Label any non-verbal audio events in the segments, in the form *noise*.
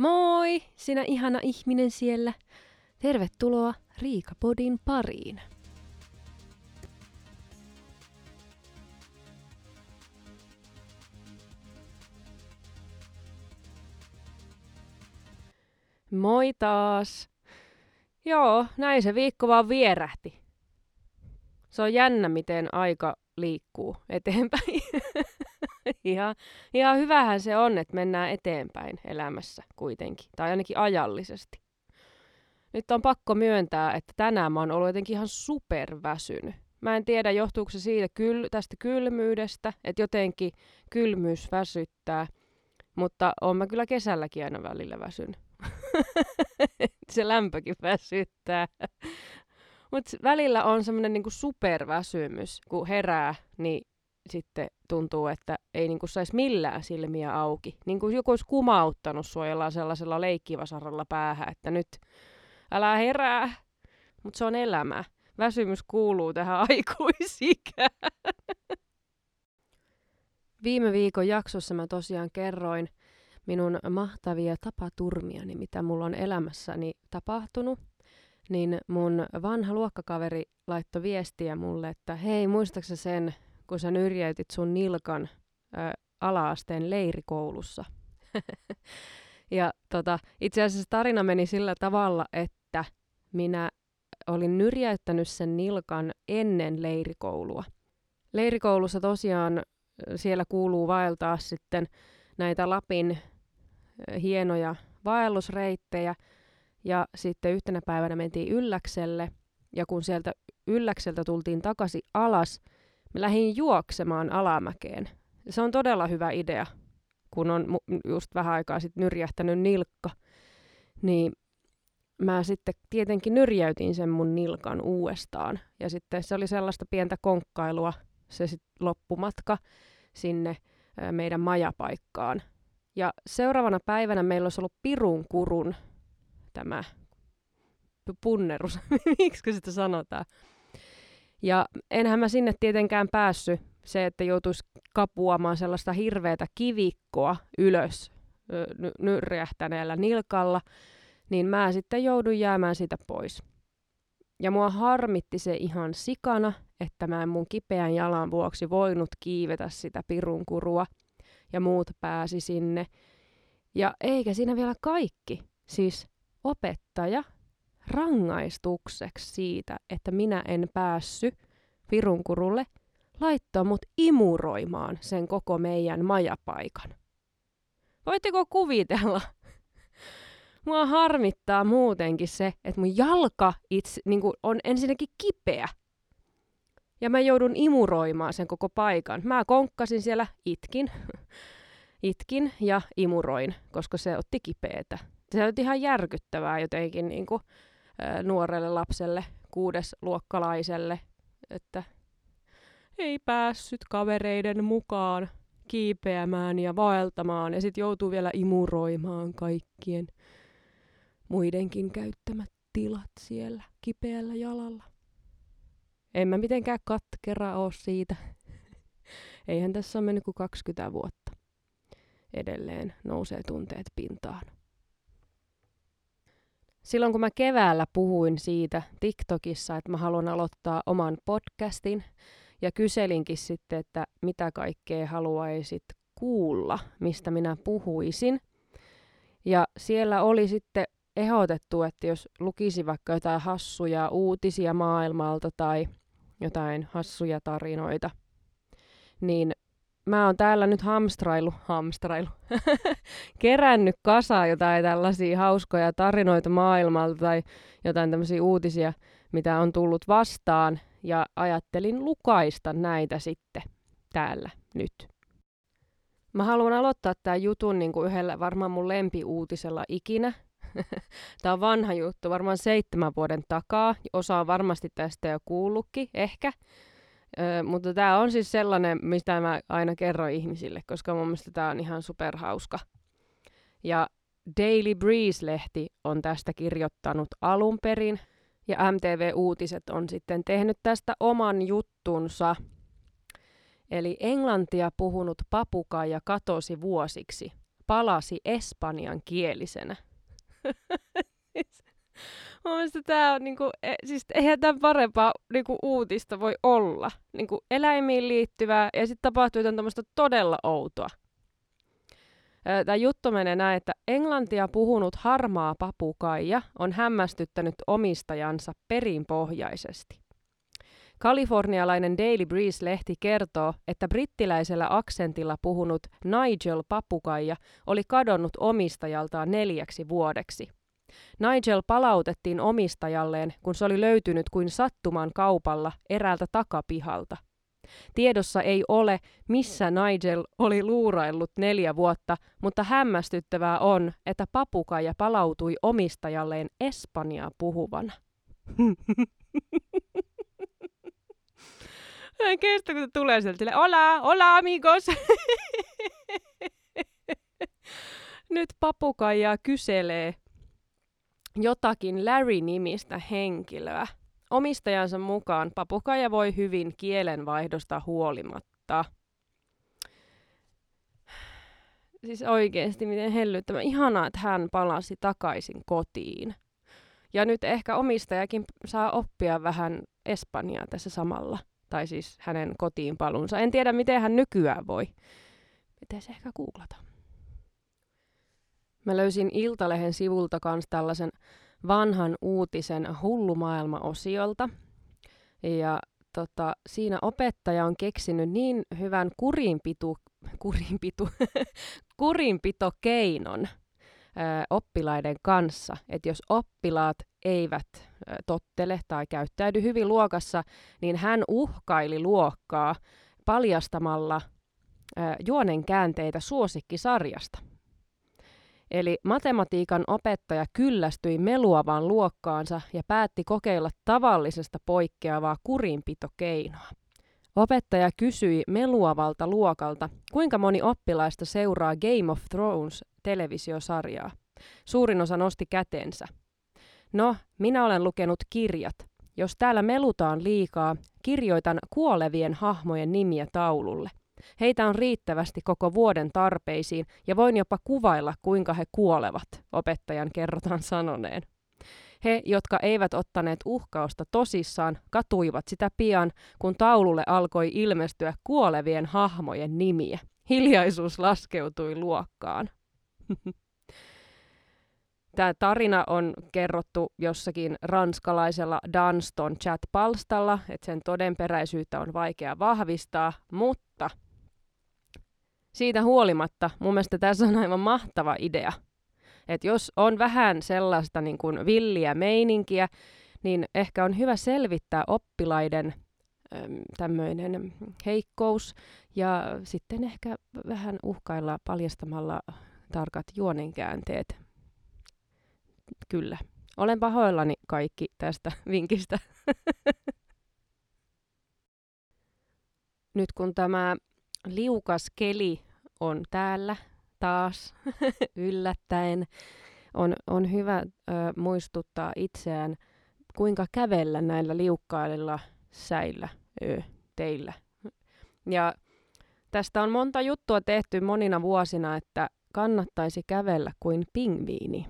Moi, sinä ihana ihminen siellä. Tervetuloa Riikapodin pariin. Moi taas. Joo, näin se viikko vaan vierähti. Se on jännä, miten aika liikkuu eteenpäin. *laughs* *laughs* ihan, ihan hyvähän se on, että mennään eteenpäin elämässä kuitenkin, tai ainakin ajallisesti. Nyt on pakko myöntää, että tänään mä oon ollut jotenkin ihan superväsynyt. Mä en tiedä, johtuuko se siitä kyl, tästä kylmyydestä, että jotenkin kylmyys väsyttää, mutta on mä kyllä kesälläkin aina välillä väsynyt. *laughs* se lämpökin väsyttää. Mutta välillä on semmoinen niinku superväsymys, kun herää, niin sitten tuntuu, että ei niinku saisi millään silmiä auki. Niin kuin joku olisi kumauttanut sua sellaisella leikkivasaralla päähän, että nyt älä herää. Mutta se on elämä. Väsymys kuuluu tähän *laughs* aikuisikään. Viime viikon jaksossa mä tosiaan kerroin minun mahtavia tapaturmiani, mitä mulla on elämässäni tapahtunut. Niin mun vanha luokkakaveri laittoi viestiä mulle, että hei, muistaaksä sen, kun sä nyrjäytit sun nilkan ä, alaasteen leirikoulussa. *laughs* ja tota, itse asiassa tarina meni sillä tavalla, että minä olin nyrjäyttänyt sen nilkan ennen leirikoulua. Leirikoulussa tosiaan siellä kuuluu vaeltaa sitten näitä Lapin hienoja vaellusreittejä. Ja sitten yhtenä päivänä mentiin Ylläkselle. Ja kun sieltä Ylläkseltä tultiin takaisin alas, Mä lähdin juoksemaan alamäkeen. Se on todella hyvä idea, kun on just vähän aikaa sitten nyrjähtänyt nilkka. Niin mä sitten tietenkin nyrjäytin sen mun nilkan uudestaan. Ja sitten se oli sellaista pientä konkkailua, se sitten loppumatka sinne meidän majapaikkaan. Ja seuraavana päivänä meillä olisi ollut pirun kurun tämä punnerus, *laughs* miksi sitä sanotaan. Ja enhän mä sinne tietenkään päässyt. Se, että joutuisi kapuamaan sellaista hirveätä kivikkoa ylös ny- nyrjähtäneellä nilkalla, niin mä sitten joudun jäämään sitä pois. Ja mua harmitti se ihan sikana, että mä en mun kipeän jalan vuoksi voinut kiivetä sitä pirunkurua ja muut pääsi sinne. Ja eikä siinä vielä kaikki. Siis opettaja rangaistukseksi siitä, että minä en päässy Virunkurulle, laittoi mut imuroimaan sen koko meidän majapaikan. Voitteko kuvitella? *laughs* Mua harmittaa muutenkin se, että mun jalka itse, niin on ensinnäkin kipeä. Ja mä joudun imuroimaan sen koko paikan. Mä konkkasin siellä, itkin, *laughs* itkin ja imuroin, koska se otti kipeätä. Se on ihan järkyttävää jotenkin niin kuin, nuorelle lapselle, kuudesluokkalaiselle, että ei päässyt kavereiden mukaan kiipeämään ja vaeltamaan ja sitten joutuu vielä imuroimaan kaikkien muidenkin käyttämät tilat siellä kipeällä jalalla. En mä mitenkään katkera oo siitä. Eihän tässä ole mennyt kuin 20 vuotta. Edelleen nousee tunteet pintaan. Silloin kun mä keväällä puhuin siitä TikTokissa, että mä haluan aloittaa oman podcastin, ja kyselinkin sitten, että mitä kaikkea haluaisit kuulla, mistä minä puhuisin. Ja siellä oli sitten ehdotettu, että jos lukisi vaikka jotain hassuja uutisia maailmalta tai jotain hassuja tarinoita, niin mä oon täällä nyt hamstrailu, hamstrailu, *laughs* kerännyt kasaan jotain tällaisia hauskoja tarinoita maailmalta tai jotain tämmöisiä uutisia, mitä on tullut vastaan, ja ajattelin lukaista näitä sitten täällä nyt. Mä haluan aloittaa tämän jutun niin kuin yhdellä varmaan mun lempiuutisella ikinä. *laughs* Tämä on vanha juttu, varmaan seitsemän vuoden takaa. Osa on varmasti tästä jo kuullutkin, ehkä. Mutta tämä on siis sellainen, mistä mä aina kerron ihmisille, koska mun mielestä tämä on ihan superhauska. Ja Daily Breeze-lehti on tästä kirjoittanut alun perin, ja MTV Uutiset on sitten tehnyt tästä oman juttunsa. Eli englantia puhunut papukaija katosi vuosiksi. palasi espanjan kielisenä. *laughs* Mielestäni tämä on, niinku, e, siis eihän tämän parempaa niinku, uutista voi olla. Niinku, eläimiin liittyvää ja sitten tapahtui jotain todella outoa. Tämä juttu menee näin, että englantia puhunut harmaa papukaija on hämmästyttänyt omistajansa perinpohjaisesti. Kalifornialainen Daily Breeze-lehti kertoo, että brittiläisellä aksentilla puhunut Nigel papukaija oli kadonnut omistajaltaan neljäksi vuodeksi. Nigel palautettiin omistajalleen, kun se oli löytynyt kuin sattuman kaupalla eräältä takapihalta – Tiedossa ei ole, missä Nigel oli luuraillut neljä vuotta, mutta hämmästyttävää on, että papukaija palautui omistajalleen Espanjaa puhuvana. En kestä, kun tulee sieltä. Hola, hola amigos! *laughs* Nyt papukaija kyselee jotakin Larry-nimistä henkilöä. Omistajansa mukaan papukaija voi hyvin kielenvaihdosta huolimatta. Siis oikeasti miten hellyttävä. Ihanaa, että hän palasi takaisin kotiin. Ja nyt ehkä omistajakin saa oppia vähän Espanjaa tässä samalla. Tai siis hänen kotiin palunsa. En tiedä, miten hän nykyään voi. Pitäisi ehkä googlata. Mä löysin Iltalehen sivulta kans tällaisen vanhan uutisen Hullumaailma-osiolta. Ja tota, siinä opettaja on keksinyt niin hyvän kurinpitu, kurinpitu, *laughs* kurinpitokeinon ö, oppilaiden kanssa, että jos oppilaat eivät ö, tottele tai käyttäydy hyvin luokassa, niin hän uhkaili luokkaa paljastamalla ö, juonen käänteitä suosikkisarjasta. Eli matematiikan opettaja kyllästyi meluavaan luokkaansa ja päätti kokeilla tavallisesta poikkeavaa kurinpitokeinoa. Opettaja kysyi meluavalta luokalta, kuinka moni oppilaista seuraa Game of Thrones televisiosarjaa. Suurin osa nosti kätensä. No, minä olen lukenut kirjat. Jos täällä melutaan liikaa, kirjoitan kuolevien hahmojen nimiä taululle. Heitä on riittävästi koko vuoden tarpeisiin ja voin jopa kuvailla, kuinka he kuolevat, opettajan kerrotaan sanoneen. He, jotka eivät ottaneet uhkausta tosissaan, katuivat sitä pian, kun taululle alkoi ilmestyä kuolevien hahmojen nimiä. Hiljaisuus laskeutui luokkaan. *laughs* Tämä tarina on kerrottu jossakin ranskalaisella Dunston chat-palstalla, että sen todenperäisyyttä on vaikea vahvistaa, mutta siitä huolimatta mun mielestä tässä on aivan mahtava idea. Että jos on vähän sellaista niin kuin villiä meininkiä, niin ehkä on hyvä selvittää oppilaiden tämmöinen heikkous ja sitten ehkä vähän uhkailla paljastamalla tarkat juonenkäänteet. Kyllä. Olen pahoillani kaikki tästä vinkistä. *laughs* Nyt kun tämä liukas keli on täällä taas *laughs* yllättäen. On, on hyvä ö, muistuttaa itseään, kuinka kävellä näillä liukkailla säillä ö, teillä. Ja tästä on monta juttua tehty monina vuosina, että kannattaisi kävellä kuin pingviini.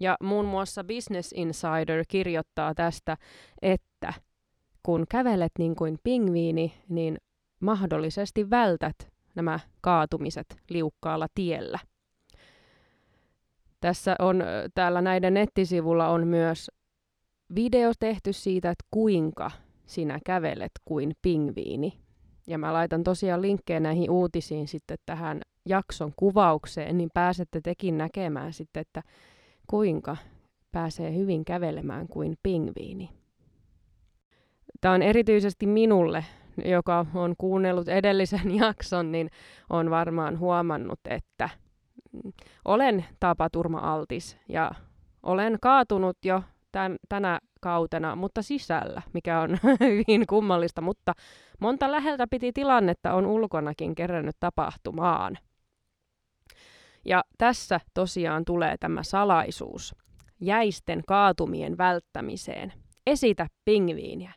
Ja muun muassa Business Insider kirjoittaa tästä, että kun kävelet niin kuin pingviini, niin mahdollisesti vältät nämä kaatumiset liukkaalla tiellä. Tässä on täällä näiden nettisivulla on myös video tehty siitä, että kuinka sinä kävelet kuin pingviini. Ja mä laitan tosiaan linkkejä näihin uutisiin sitten tähän jakson kuvaukseen, niin pääsette tekin näkemään sitten, että kuinka pääsee hyvin kävelemään kuin pingviini. Tämä on erityisesti minulle joka on kuunnellut edellisen *laughs* jakson, niin on varmaan huomannut, että olen tapaturma-altis ja olen kaatunut jo tän, tänä kautena, mutta sisällä, mikä on *laughs* hyvin kummallista, mutta monta läheltä piti tilannetta on ulkonakin kerännyt tapahtumaan. Ja tässä tosiaan tulee tämä salaisuus jäisten kaatumien välttämiseen. Esitä pingviiniä.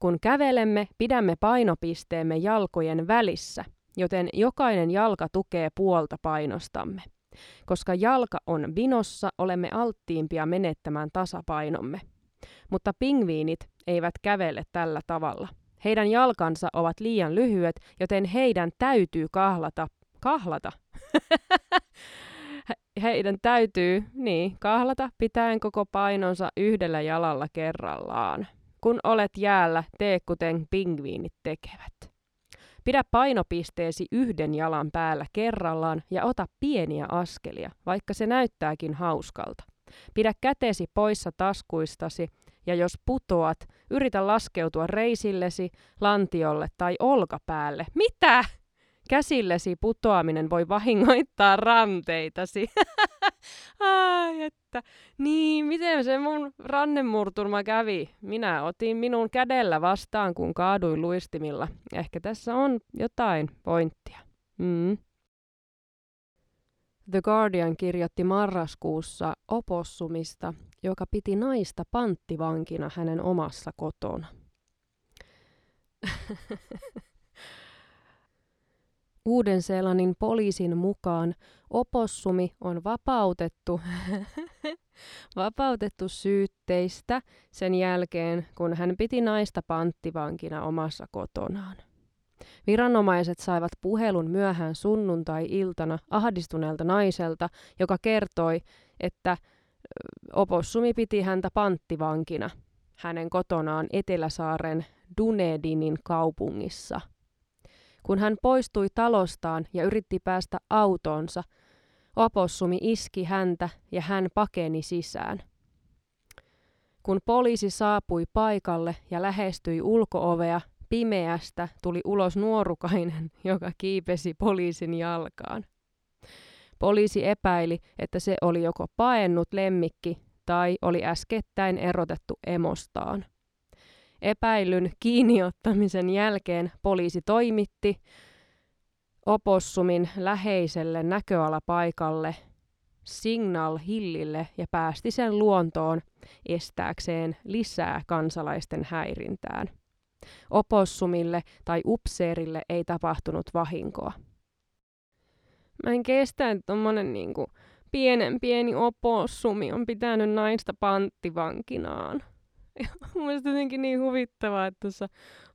Kun kävelemme, pidämme painopisteemme jalkojen välissä, joten jokainen jalka tukee puolta painostamme. Koska jalka on vinossa, olemme alttiimpia menettämään tasapainomme. Mutta pingviinit eivät kävele tällä tavalla. Heidän jalkansa ovat liian lyhyet, joten heidän täytyy kahlata. Kahlata? *laughs* heidän täytyy, niin, kahlata pitäen koko painonsa yhdellä jalalla kerrallaan. Kun olet jäällä, tee kuten pingviinit tekevät. Pidä painopisteesi yhden jalan päällä kerrallaan ja ota pieniä askelia, vaikka se näyttääkin hauskalta. Pidä kätesi poissa taskuistasi ja jos putoat, yritä laskeutua reisillesi, lantiolle tai olkapäälle. Mitä? Käsillesi putoaminen voi vahingoittaa ranteitasi. *laughs* Että. Niin, miten se mun rannemurturma kävi? Minä otin minun kädellä vastaan, kun kaaduin luistimilla. Ehkä tässä on jotain pointtia. Mm. The Guardian kirjoitti marraskuussa opossumista, joka piti naista panttivankina hänen omassa kotona. *laughs* Uuden-Seelannin poliisin mukaan opossumi on vapautettu, *laughs* vapautettu syytteistä sen jälkeen, kun hän piti naista panttivankina omassa kotonaan. Viranomaiset saivat puhelun myöhään sunnuntai-iltana ahdistuneelta naiselta, joka kertoi, että opossumi piti häntä panttivankina hänen kotonaan Eteläsaaren Dunedinin kaupungissa – kun hän poistui talostaan ja yritti päästä autoonsa, opossumi iski häntä ja hän pakeni sisään. Kun poliisi saapui paikalle ja lähestyi ulkoovea, pimeästä tuli ulos nuorukainen, joka kiipesi poliisin jalkaan. Poliisi epäili, että se oli joko paennut lemmikki tai oli äskettäin erotettu emostaan. Epäilyn kiinniottamisen jälkeen poliisi toimitti opossumin läheiselle näköalapaikalle Signal Hillille ja päästi sen luontoon estääkseen lisää kansalaisten häirintään. Opossumille tai upseerille ei tapahtunut vahinkoa. Mä en kestä, että tommonen niinku pienen pieni opossumi on pitänyt naista panttivankinaan. Mielestäni jotenkin niin huvittavaa, että tuossa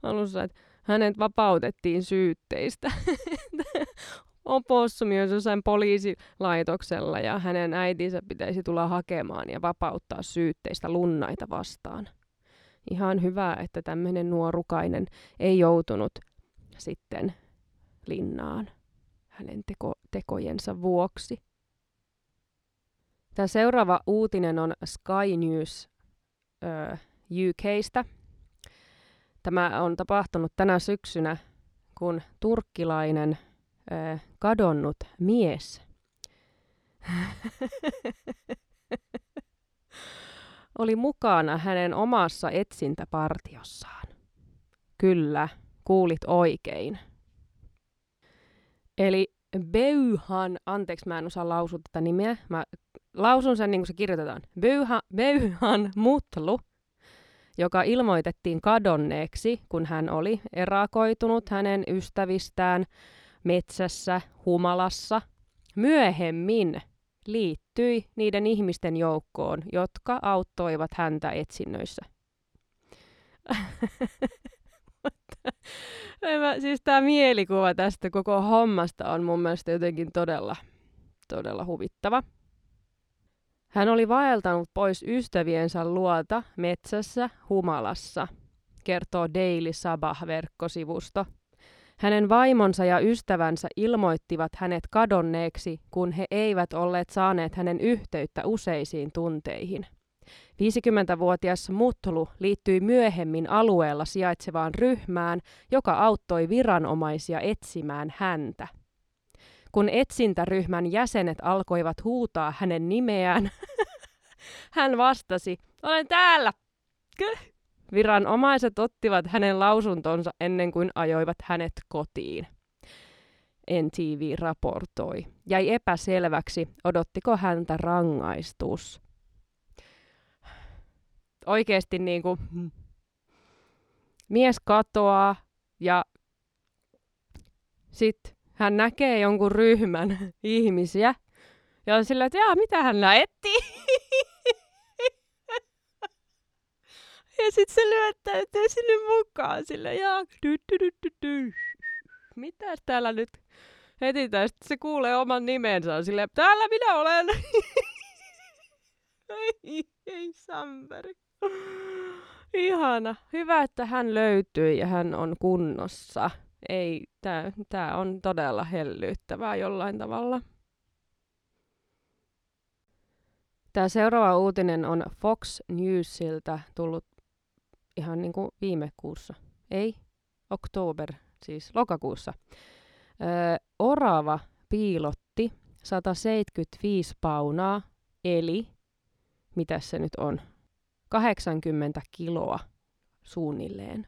alussa, että hänet vapautettiin syytteistä. *laughs* Opossumi on jossain poliisilaitoksella ja hänen äitinsä pitäisi tulla hakemaan ja vapauttaa syytteistä lunnaita vastaan. Ihan hyvä, että tämmöinen nuorukainen ei joutunut sitten linnaan hänen teko- tekojensa vuoksi. Tämä seuraava uutinen on Sky News ö, UKstä. Tämä on tapahtunut tänä syksynä, kun turkkilainen ö, kadonnut mies *laughs* oli mukana hänen omassa etsintäpartiossaan. Kyllä, kuulit oikein. Eli Beuhan, anteeksi mä en osaa lausua tätä nimeä, mä lausun sen niin kuin se kirjoitetaan. Beuha, Beuhan Mutlu joka ilmoitettiin kadonneeksi, kun hän oli erakoitunut hänen ystävistään metsässä humalassa. Myöhemmin liittyi niiden ihmisten joukkoon, jotka auttoivat häntä etsinnöissä. *laughs* siis tämä mielikuva tästä koko hommasta on mun mielestä jotenkin todella, todella huvittava. Hän oli vaeltanut pois ystäviensä luota metsässä humalassa, kertoo Daily Sabah-verkkosivusto. Hänen vaimonsa ja ystävänsä ilmoittivat hänet kadonneeksi, kun he eivät olleet saaneet hänen yhteyttä useisiin tunteihin. 50-vuotias Mutlu liittyi myöhemmin alueella sijaitsevaan ryhmään, joka auttoi viranomaisia etsimään häntä. Kun etsintäryhmän jäsenet alkoivat huutaa hänen nimeään, *laughs* hän vastasi, olen täällä. Viranomaiset ottivat hänen lausuntonsa ennen kuin ajoivat hänet kotiin. NTV raportoi. Jäi epäselväksi, odottiko häntä rangaistus. Oikeasti niin kuin, mies katoaa ja sitten hän näkee jonkun ryhmän *laughs* ihmisiä, Ja on sillä, että mitä hän näetti? *laughs* ja sitten se lyöttäytyy sinne mukaan sille, jaa. Mitä täällä nyt heti tästä se kuulee oman nimensä on täällä minä olen. *laughs* ei, ei Samperi. Ihana. Hyvä, että hän löytyi ja hän on kunnossa. Ei, tää on todella hellyyttävää jollain tavalla. Tämä seuraava uutinen on Fox Newsilta tullut ihan niin kuin viime kuussa. Ei, oktober, siis lokakuussa. Öö, orava piilotti 175 paunaa, eli mitä se nyt on, 80 kiloa suunnilleen.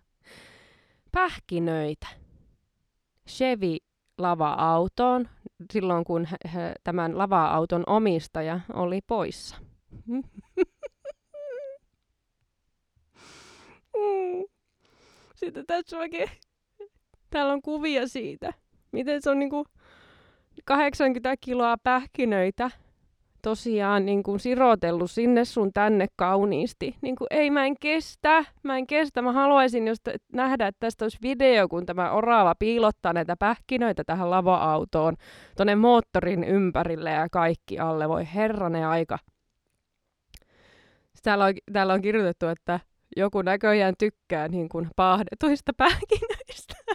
Pähkinöitä. Chevy lava-autoon silloin, kun tämän lava-auton omistaja oli poissa. *laughs* Sitten tässä oikein, täällä on kuvia siitä, miten se on niinku 80 kiloa pähkinöitä tosiaan niin kuin sirotellut sinne sun tänne kauniisti. Niin kuin, ei mä en kestä, mä en kestä. Mä haluaisin just nähdä, että tästä olisi video, kun tämä orava piilottaa näitä pähkinöitä tähän lava-autoon, tonne moottorin ympärille ja kaikki alle. Voi herranen aika. Täällä on, täällä on kirjoitettu, että joku näköjään tykkää niin kuin paahdetuista pähkinöistä. *laughs*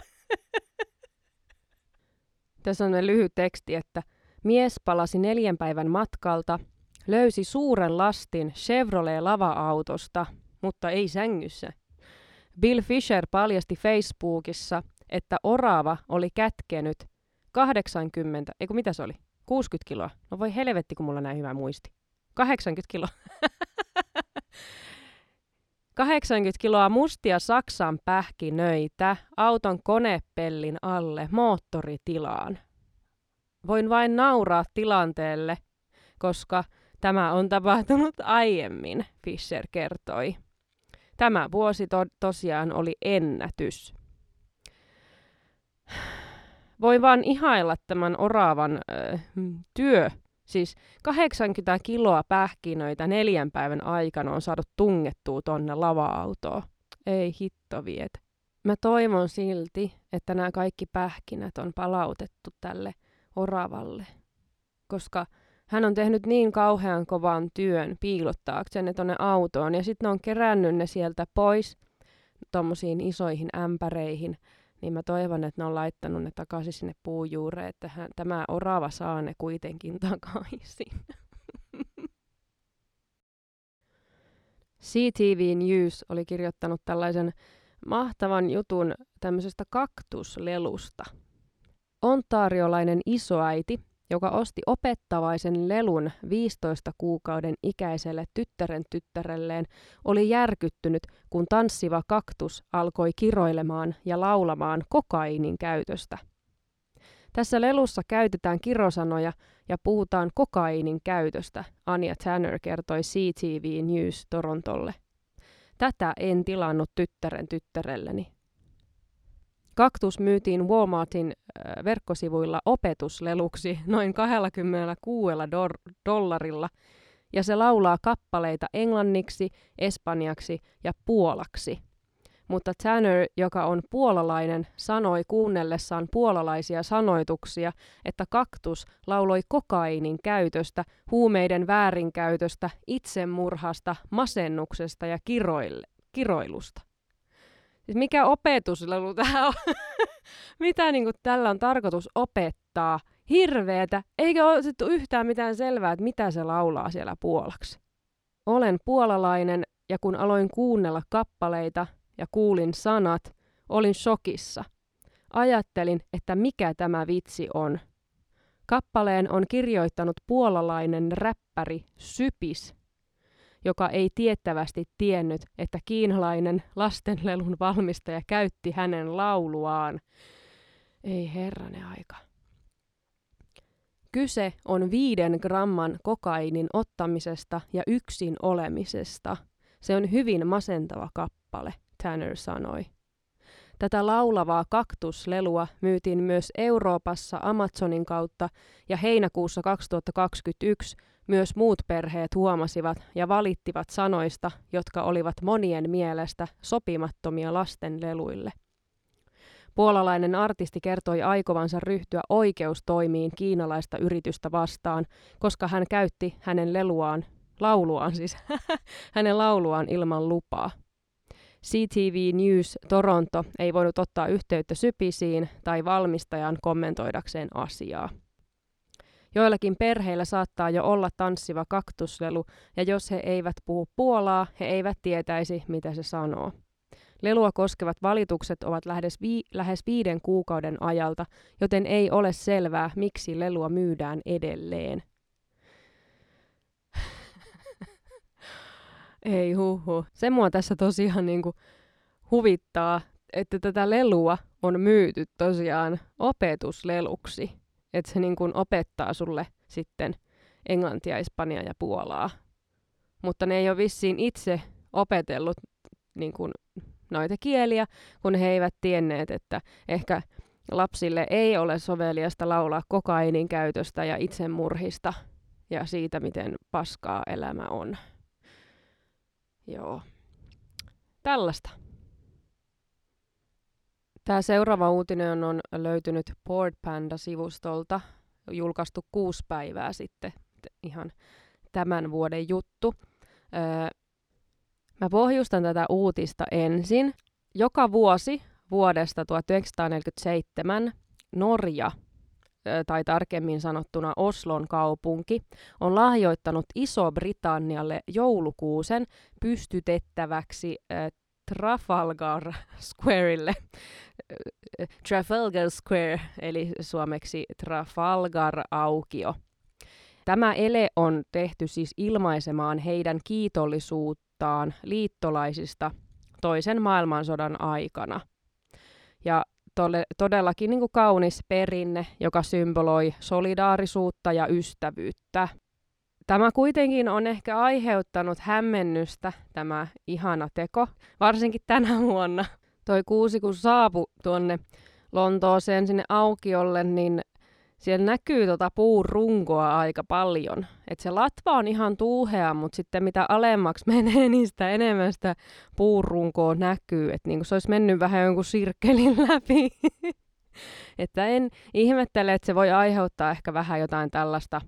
Tässä on lyhyt teksti, että Mies palasi neljän päivän matkalta, löysi suuren lastin Chevrolet lava-autosta, mutta ei sängyssä. Bill Fisher paljasti Facebookissa, että orava oli kätkenyt 80, eikö mitä se oli? 60 kiloa. No voi helvetti, kun mulla näin hyvä muisti. 80 kiloa. *laughs* 80 kiloa mustia Saksan pähkinöitä auton konepellin alle moottoritilaan. Voin vain nauraa tilanteelle, koska tämä on tapahtunut aiemmin, Fisher kertoi. Tämä vuosi to- tosiaan oli ennätys. Voin vaan ihailla tämän oravan äh, työ. Siis 80 kiloa pähkinöitä neljän päivän aikana on saatu tungettua tonne lava-autoon. Ei hitto viet. Mä toivon silti, että nämä kaikki pähkinät on palautettu tälle oravalle, koska hän on tehnyt niin kauhean kovan työn piilottaakseen ne tuonne autoon, ja sitten ne on kerännyt ne sieltä pois tuommoisiin isoihin ämpäreihin, niin mä toivon, että ne on laittanut ne takaisin sinne puujuureen, että hän, tämä orava saa ne kuitenkin *laughs* takaisin. CTV News oli kirjoittanut tällaisen mahtavan jutun tämmöisestä kaktuslelusta, Ontaariolainen isoäiti, joka osti opettavaisen lelun 15 kuukauden ikäiselle tyttären tyttärelleen, oli järkyttynyt, kun tanssiva kaktus alkoi kiroilemaan ja laulamaan kokainin käytöstä. Tässä lelussa käytetään kirosanoja ja puhutaan kokainin käytöstä, Anja Tanner kertoi CTV News Torontolle. Tätä en tilannut tyttären tyttärelleni. Kaktus myytiin Walmartin verkkosivuilla opetusleluksi *laughs* noin 26 dor- dollarilla, ja se laulaa kappaleita englanniksi, espanjaksi ja puolaksi. Mutta Tanner, joka on puolalainen, sanoi kuunnellessaan puolalaisia sanoituksia, että kaktus lauloi kokainin käytöstä, huumeiden väärinkäytöstä, itsemurhasta, masennuksesta ja kiroille, kiroilusta. Siis mikä opetuslelu tämä on? *laughs* Mitä niin kuin, tällä on tarkoitus opettaa? Hirveetä. Eikä ole yhtään mitään selvää, että mitä se laulaa siellä puolaksi. Olen puolalainen ja kun aloin kuunnella kappaleita ja kuulin sanat, olin shokissa. Ajattelin, että mikä tämä vitsi on. Kappaleen on kirjoittanut puolalainen räppäri Sypis joka ei tiettävästi tiennyt, että kiinalainen lastenlelun valmistaja käytti hänen lauluaan. Ei herranen aika. Kyse on viiden gramman kokainin ottamisesta ja yksin olemisesta. Se on hyvin masentava kappale, Tanner sanoi. Tätä laulavaa kaktuslelua myytiin myös Euroopassa Amazonin kautta ja heinäkuussa 2021 myös muut perheet huomasivat ja valittivat sanoista, jotka olivat monien mielestä sopimattomia lasten leluille. Puolalainen artisti kertoi aikovansa ryhtyä oikeustoimiin kiinalaista yritystä vastaan, koska hän käytti hänen leluaan, lauluaan siis, *laughs* hänen lauluaan ilman lupaa. CTV News Toronto ei voinut ottaa yhteyttä sypisiin tai valmistajan kommentoidakseen asiaa. Joillakin perheillä saattaa jo olla tanssiva kaktuslelu, ja jos he eivät puhu puolaa, he eivät tietäisi, mitä se sanoo. Lelua koskevat valitukset ovat lähes, vi- lähes viiden kuukauden ajalta, joten ei ole selvää, miksi lelua myydään edelleen. *laughs* ei huhu. Se mua tässä tosiaan niinku huvittaa, että tätä lelua on myyty tosiaan opetusleluksi. Että se niinku opettaa sulle sitten englantia, espanjaa ja puolaa. Mutta ne ei ole vissiin itse opetellut niin kuin noita kieliä, kun he eivät tienneet, että ehkä lapsille ei ole soveliasta laulaa kokainin käytöstä ja itsemurhista ja siitä, miten paskaa elämä on. Joo. Tällaista. Tämä seuraava uutinen on löytynyt Board Panda-sivustolta, julkaistu kuusi päivää sitten, ihan tämän vuoden juttu. Öö, Mä pohjustan tätä uutista ensin. Joka vuosi vuodesta 1947 Norja, tai tarkemmin sanottuna Oslon kaupunki, on lahjoittanut Iso-Britannialle joulukuusen pystytettäväksi Trafalgar Squareille. Trafalgar Square, eli suomeksi Trafalgar-aukio. Tämä ele on tehty siis ilmaisemaan heidän kiitollisuutta puhutaan liittolaisista toisen maailmansodan aikana. Ja tole, todellakin niin kuin kaunis perinne, joka symboloi solidaarisuutta ja ystävyyttä. Tämä kuitenkin on ehkä aiheuttanut hämmennystä, tämä ihana teko, varsinkin tänä vuonna. Toi kuusi, kun saapui tuonne Lontooseen sinne aukiolle, niin siellä näkyy tota puun runkoa aika paljon. Et se latva on ihan tuuhea, mutta sitten mitä alemmaksi *laughs* menee, niin sitä enemmän sitä puurunkoa näkyy. Että niinku se olisi mennyt vähän jonkun sirkkelin *laughs* läpi. että en ihmettele, että se voi aiheuttaa ehkä vähän jotain tällaista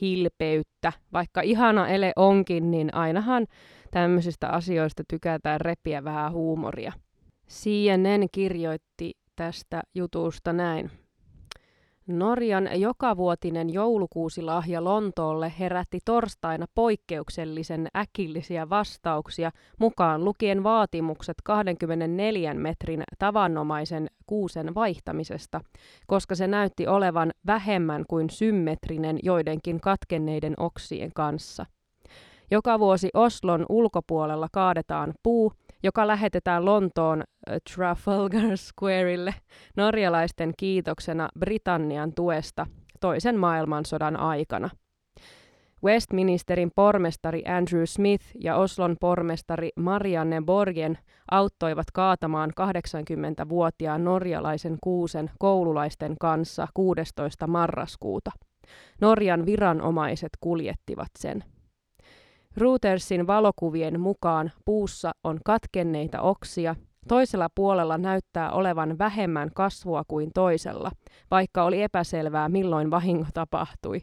hilpeyttä. Vaikka ihana ele onkin, niin ainahan tämmöisistä asioista tykätään repiä vähän huumoria. CNN kirjoitti tästä jutusta näin. Norjan jokavuotinen joulukuusilahja Lontoolle herätti torstaina poikkeuksellisen äkillisiä vastauksia, mukaan lukien vaatimukset 24 metrin tavanomaisen kuusen vaihtamisesta, koska se näytti olevan vähemmän kuin symmetrinen joidenkin katkenneiden oksien kanssa. Joka vuosi Oslon ulkopuolella kaadetaan puu, joka lähetetään Lontoon äh, Trafalgar Squareille norjalaisten kiitoksena Britannian tuesta toisen maailmansodan aikana. Westminsterin pormestari Andrew Smith ja Oslon pormestari Marianne Borgen auttoivat kaatamaan 80-vuotiaan norjalaisen kuusen koululaisten kanssa 16. marraskuuta. Norjan viranomaiset kuljettivat sen. Reutersin valokuvien mukaan puussa on katkenneita oksia, toisella puolella näyttää olevan vähemmän kasvua kuin toisella, vaikka oli epäselvää milloin vahinko tapahtui.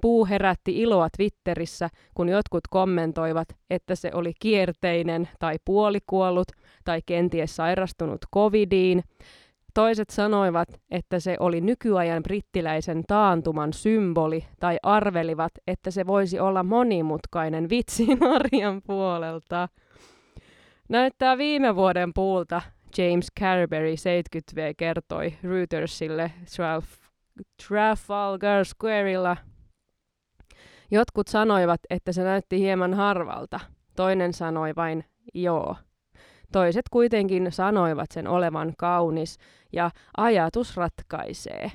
Puu herätti iloa Twitterissä, kun jotkut kommentoivat, että se oli kierteinen tai puolikuollut tai kenties sairastunut covidiin, Toiset sanoivat, että se oli nykyajan brittiläisen taantuman symboli tai arvelivat, että se voisi olla monimutkainen vitsi Norjan puolelta. Näyttää viime vuoden puulta, James Carberry 70V kertoi Reutersille Traf- Trafalgar Squareilla. Jotkut sanoivat, että se näytti hieman harvalta. Toinen sanoi vain joo. Toiset kuitenkin sanoivat sen olevan kaunis ja ajatus ratkaisee.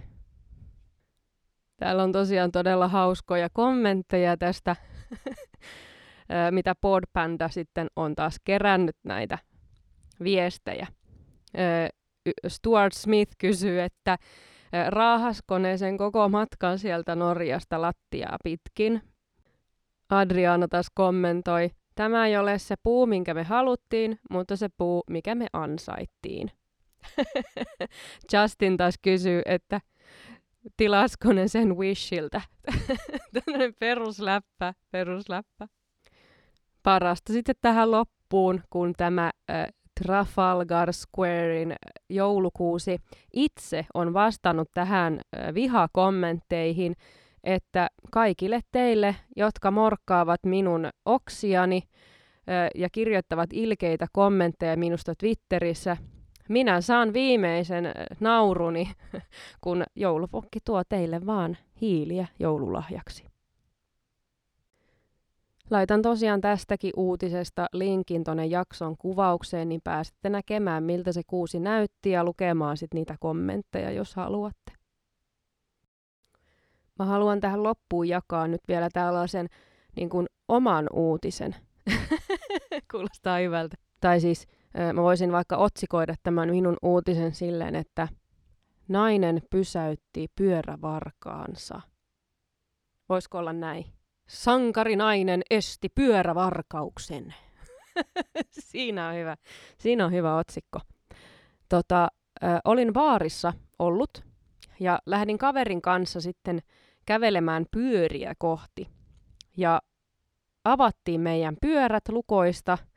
Täällä on tosiaan todella hauskoja kommentteja tästä, *laughs* mitä Podpanda sitten on taas kerännyt näitä viestejä. Stuart Smith kysyy, että raahasko ne sen koko matkan sieltä Norjasta lattiaa pitkin. Adriana taas kommentoi, tämä ei ole se puu, minkä me haluttiin, mutta se puu, mikä me ansaittiin. *laughs* Justin taas kysyy, että tilasko ne sen Wishiltä. *laughs* Tällainen perusläppä, perusläppä. Parasta sitten tähän loppuun, kun tämä äh, Trafalgar Squarein joulukuusi itse on vastannut tähän äh, vihakommentteihin, että kaikille teille, jotka morkkaavat minun oksiani ja kirjoittavat ilkeitä kommentteja minusta Twitterissä, minä saan viimeisen nauruni, *laughs* kun joulupukki tuo teille vaan hiiliä joululahjaksi. Laitan tosiaan tästäkin uutisesta linkin tuonne jakson kuvaukseen, niin pääsette näkemään, miltä se kuusi näytti ja lukemaan sitten niitä kommentteja, jos haluatte. Mä haluan tähän loppuun jakaa nyt vielä tällaisen niin kuin oman uutisen. *laughs* Kuulostaa hyvältä. Tai siis mä voisin vaikka otsikoida tämän minun uutisen silleen, että nainen pysäytti pyörävarkaansa. Voisiko olla näin? Sankarinainen esti pyörävarkauksen. *laughs* Siinä on hyvä. Siinä on hyvä otsikko. Tota, olin baarissa ollut ja lähdin kaverin kanssa sitten kävelemään pyöriä kohti. Ja avattiin meidän pyörät lukoista –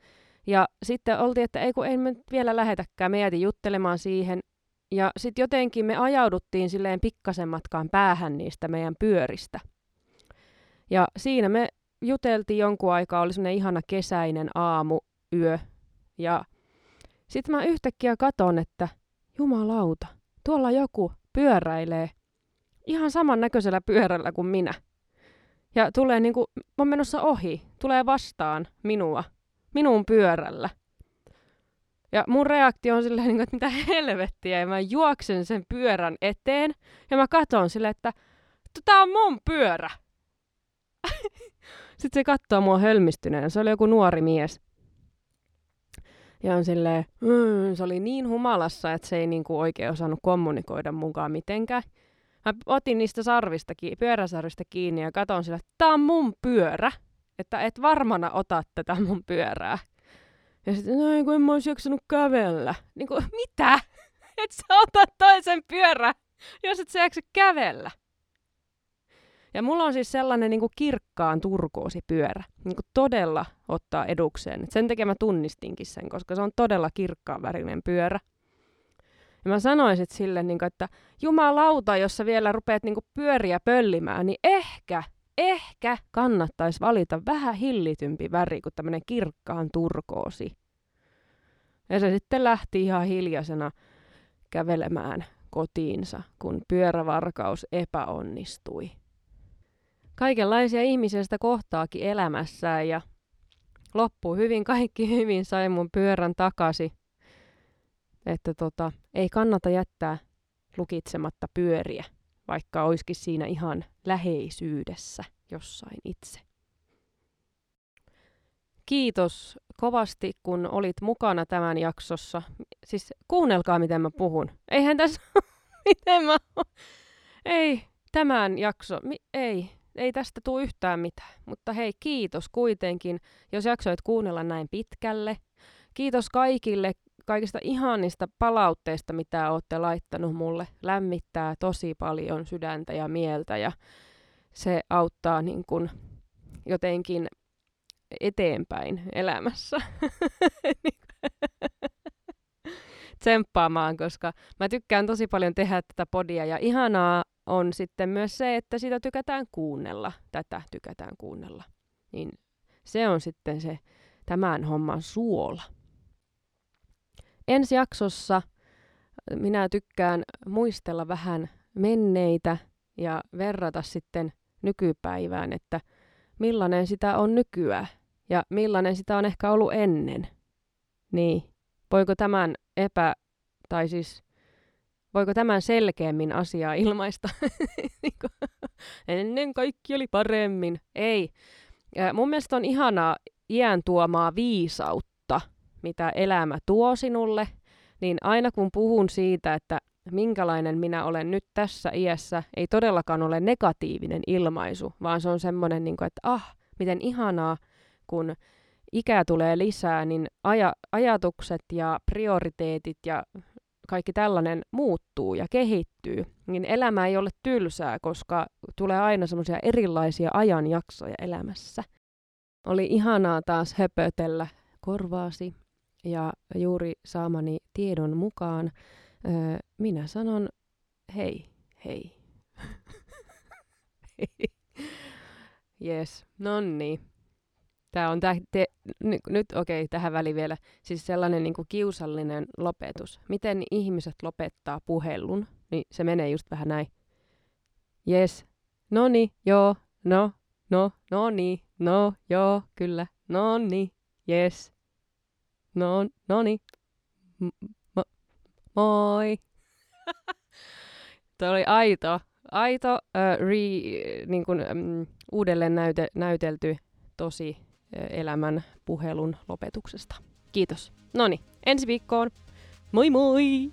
ja sitten oltiin, että ei kun ei me vielä lähetäkään, me juttelemaan siihen. Ja sitten jotenkin me ajauduttiin silleen pikkasen matkaan päähän niistä meidän pyöristä. Ja siinä me juteltiin jonkun aikaa, oli semmoinen ihana kesäinen aamu, yö. Ja sitten mä yhtäkkiä katon, että jumalauta, tuolla joku pyöräilee ihan saman näköisellä pyörällä kuin minä. Ja tulee niinku, mä oon menossa ohi, tulee vastaan minua minun pyörällä. Ja mun reaktio on silleen, niinku, että mitä helvettiä, ja mä juoksen sen pyörän eteen, ja mä katson silleen, että tää on mun pyörä. Sitten se katsoo mua hölmistyneen, se oli joku nuori mies. Ja on silleen, mmm, se oli niin humalassa, että se ei niinku oikein osannut kommunikoida mukaan mitenkään. Mä otin niistä sarvista, pyöräsarvista kiinni ja katon sille, että tää on mun pyörä että et varmana ota tätä mun pyörää. Ja sitten, no kun en mä olisi jaksanut kävellä. Niin kuin, mitä? *laughs* Et sä ota toisen pyörä, jos et sä jaksa kävellä. Ja mulla on siis sellainen niin kuin kirkkaan pyörä. Niin kuin todella ottaa edukseen. Et sen takia mä tunnistinkin sen, koska se on todella kirkkaan värinen pyörä. Ja mä sanoin sitten sille, niin kuin, että jumalauta, jos sä vielä rupeat niin kuin pyöriä pöllimään, niin ehkä ehkä kannattaisi valita vähän hillitympi väri kuin tämmöinen kirkkaan turkoosi. Ja se sitten lähti ihan hiljaisena kävelemään kotiinsa, kun pyörävarkaus epäonnistui. Kaikenlaisia ihmisiä sitä kohtaakin elämässään ja loppui hyvin, kaikki hyvin, sai mun pyörän takaisin. Että tota, ei kannata jättää lukitsematta pyöriä vaikka olisikin siinä ihan läheisyydessä jossain itse. Kiitos kovasti, kun olit mukana tämän jaksossa. Siis kuunnelkaa, miten mä puhun. Eihän tässä *laughs* miten mä... Ei, tämän jakso... Mi- ei, ei tästä tule yhtään mitään. Mutta hei, kiitos kuitenkin, jos jaksoit kuunnella näin pitkälle. Kiitos kaikille kaikista ihanista palautteista, mitä olette laittanut mulle. Lämmittää tosi paljon sydäntä ja mieltä ja se auttaa niin kuin jotenkin eteenpäin elämässä. *laughs* Tsemppaamaan, koska mä tykkään tosi paljon tehdä tätä podia ja ihanaa on sitten myös se, että sitä tykätään kuunnella. Tätä tykätään kuunnella. Niin se on sitten se tämän homman suola. Ensi jaksossa minä tykkään muistella vähän menneitä ja verrata sitten nykypäivään, että millainen sitä on nykyään ja millainen sitä on ehkä ollut ennen. Niin, voiko tämän epä, tai siis voiko tämän selkeämmin asiaa ilmaista? *laughs* ennen kaikki oli paremmin. Ei. Mun mielestä on ihanaa iän tuomaa viisautta mitä elämä tuo sinulle, niin aina kun puhun siitä, että minkälainen minä olen nyt tässä iässä, ei todellakaan ole negatiivinen ilmaisu, vaan se on semmoinen, niin että ah, miten ihanaa, kun ikää tulee lisää, niin aja, ajatukset ja prioriteetit ja kaikki tällainen muuttuu ja kehittyy, niin elämä ei ole tylsää, koska tulee aina semmoisia erilaisia ajanjaksoja elämässä. Oli ihanaa taas höpötellä korvaasi ja juuri saamani tiedon mukaan öö, minä sanon hei, hei. *laughs* Yes, no niin. Tämä on tä- te- n- nyt okei, okay, tähän väliin vielä. Siis sellainen niin kuin kiusallinen lopetus. Miten ihmiset lopettaa puhelun, niin se menee just vähän näin. Yes, no niin, joo, no, no, no niin, no, joo, kyllä, no niin, yes, no, no niin, mo- moi. Tuo oli aito, aito, uh, re, niin kuin, um, uudelleen näyte, näytelty tosi elämän puhelun lopetuksesta. Kiitos. Noni, ensi viikkoon. Moi moi!